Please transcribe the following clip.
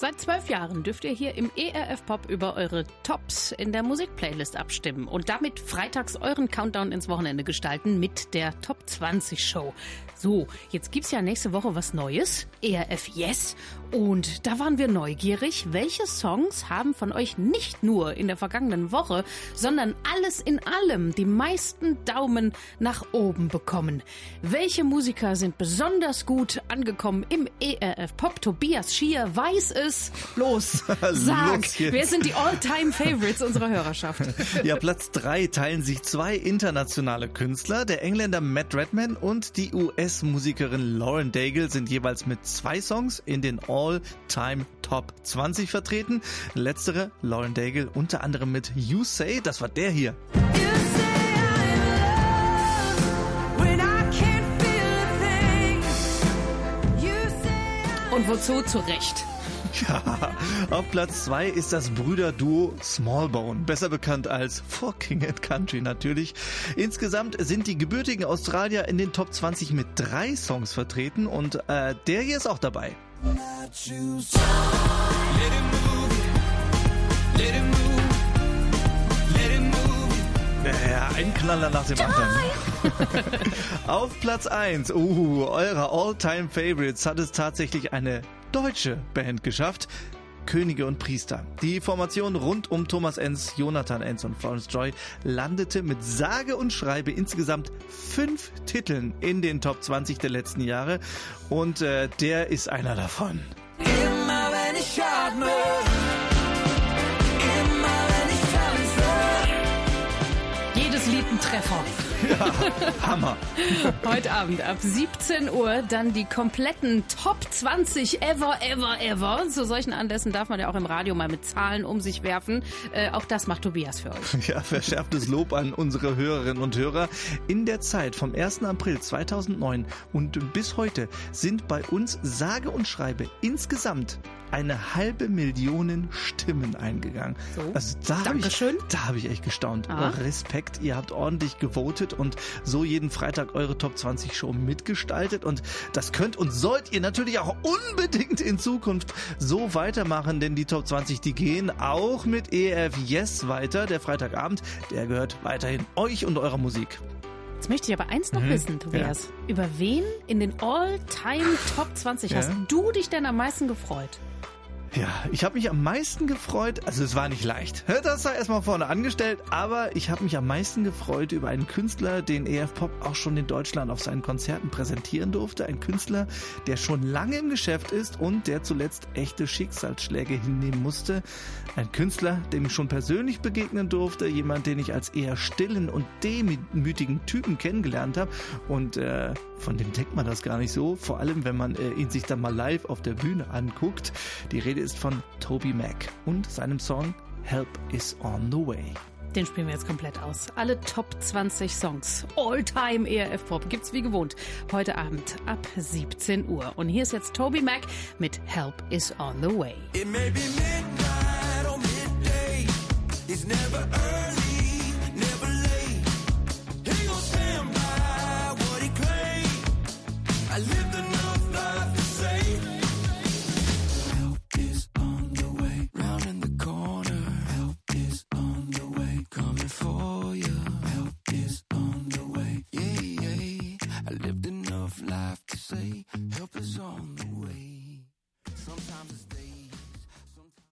Seit zwölf Jahren dürft ihr hier im ERF Pop über eure Tops in der Musikplaylist abstimmen und damit freitags euren Countdown ins Wochenende gestalten mit der Top 20 Show. So, jetzt gibt's ja nächste Woche was Neues, ERF Yes, und da waren wir neugierig, welche Songs haben von euch nicht nur in der vergangenen Woche, sondern alles in allem die meisten Daumen nach oben bekommen. Welche Musiker sind besonders gut angekommen im ERF Pop? Tobias Schier weiß es es los. Sag, wer sind die All-Time-Favorites unserer Hörerschaft? ja, Platz drei teilen sich zwei internationale Künstler. Der Engländer Matt Redman und die US-Musikerin Lauren Daigle sind jeweils mit zwei Songs in den All-Time Top 20 vertreten. Letztere, Lauren Daigle, unter anderem mit You Say, das war der hier. Und wozu zu Recht? Ja, auf Platz zwei ist das Brüderduo Smallbone, besser bekannt als For King and Country natürlich. Insgesamt sind die gebürtigen Australier in den Top 20 mit drei Songs vertreten und äh, der hier ist auch dabei. Ja, ein Knaller nach dem anderen. Auf Platz 1, uh, eurer All-Time Favorites hat es tatsächlich eine deutsche Band geschafft. Könige und Priester. Die Formation rund um Thomas Enz, Jonathan Enz und Florence Joy landete mit sage und schreibe insgesamt fünf Titeln in den Top 20 der letzten Jahre und äh, der ist einer davon. Immer ein Treffer. Ja, Hammer. Heute Abend ab 17 Uhr dann die kompletten Top 20 ever, ever, ever. Zu solchen Anlässen darf man ja auch im Radio mal mit Zahlen um sich werfen. Äh, auch das macht Tobias für euch. Ja, verschärftes Lob an unsere Hörerinnen und Hörer. In der Zeit vom 1. April 2009 und bis heute sind bei uns sage und schreibe insgesamt eine halbe Million Stimmen eingegangen. So. Also da habe ich, da hab ich echt gestaunt. Ah. Respekt, ihr habt ordentlich gewotet und so jeden Freitag eure Top 20 Show mitgestaltet und das könnt und sollt ihr natürlich auch unbedingt in Zukunft so weitermachen, denn die Top 20, die gehen auch mit EF Yes weiter. Der Freitagabend, der gehört weiterhin euch und eurer Musik. Jetzt möchte ich aber eins noch mhm. wissen, Tobias. Ja. Über wen in den All-Time Top 20 ja. hast du dich denn am meisten gefreut? Ja, ich habe mich am meisten gefreut, also es war nicht leicht. Das sei erstmal vorne angestellt, aber ich habe mich am meisten gefreut über einen Künstler, den EF Pop auch schon in Deutschland auf seinen Konzerten präsentieren durfte. Ein Künstler, der schon lange im Geschäft ist und der zuletzt echte Schicksalsschläge hinnehmen musste. Ein Künstler, dem ich schon persönlich begegnen durfte, jemand, den ich als eher stillen und demütigen Typen kennengelernt habe und äh, von dem denkt man das gar nicht so, vor allem wenn man äh, ihn sich dann mal live auf der Bühne anguckt. Die Rede ist von Toby Mac und seinem Song Help is on the Way. Den spielen wir jetzt komplett aus. Alle Top 20 Songs, All-Time ERF Pop, gibt's wie gewohnt heute Abend ab 17 Uhr. Und hier ist jetzt Toby Mac mit Help is on the Way. It may be midnight or midday. It's never early, never late. I lived enough life to say help is on the way. Sometimes it's days.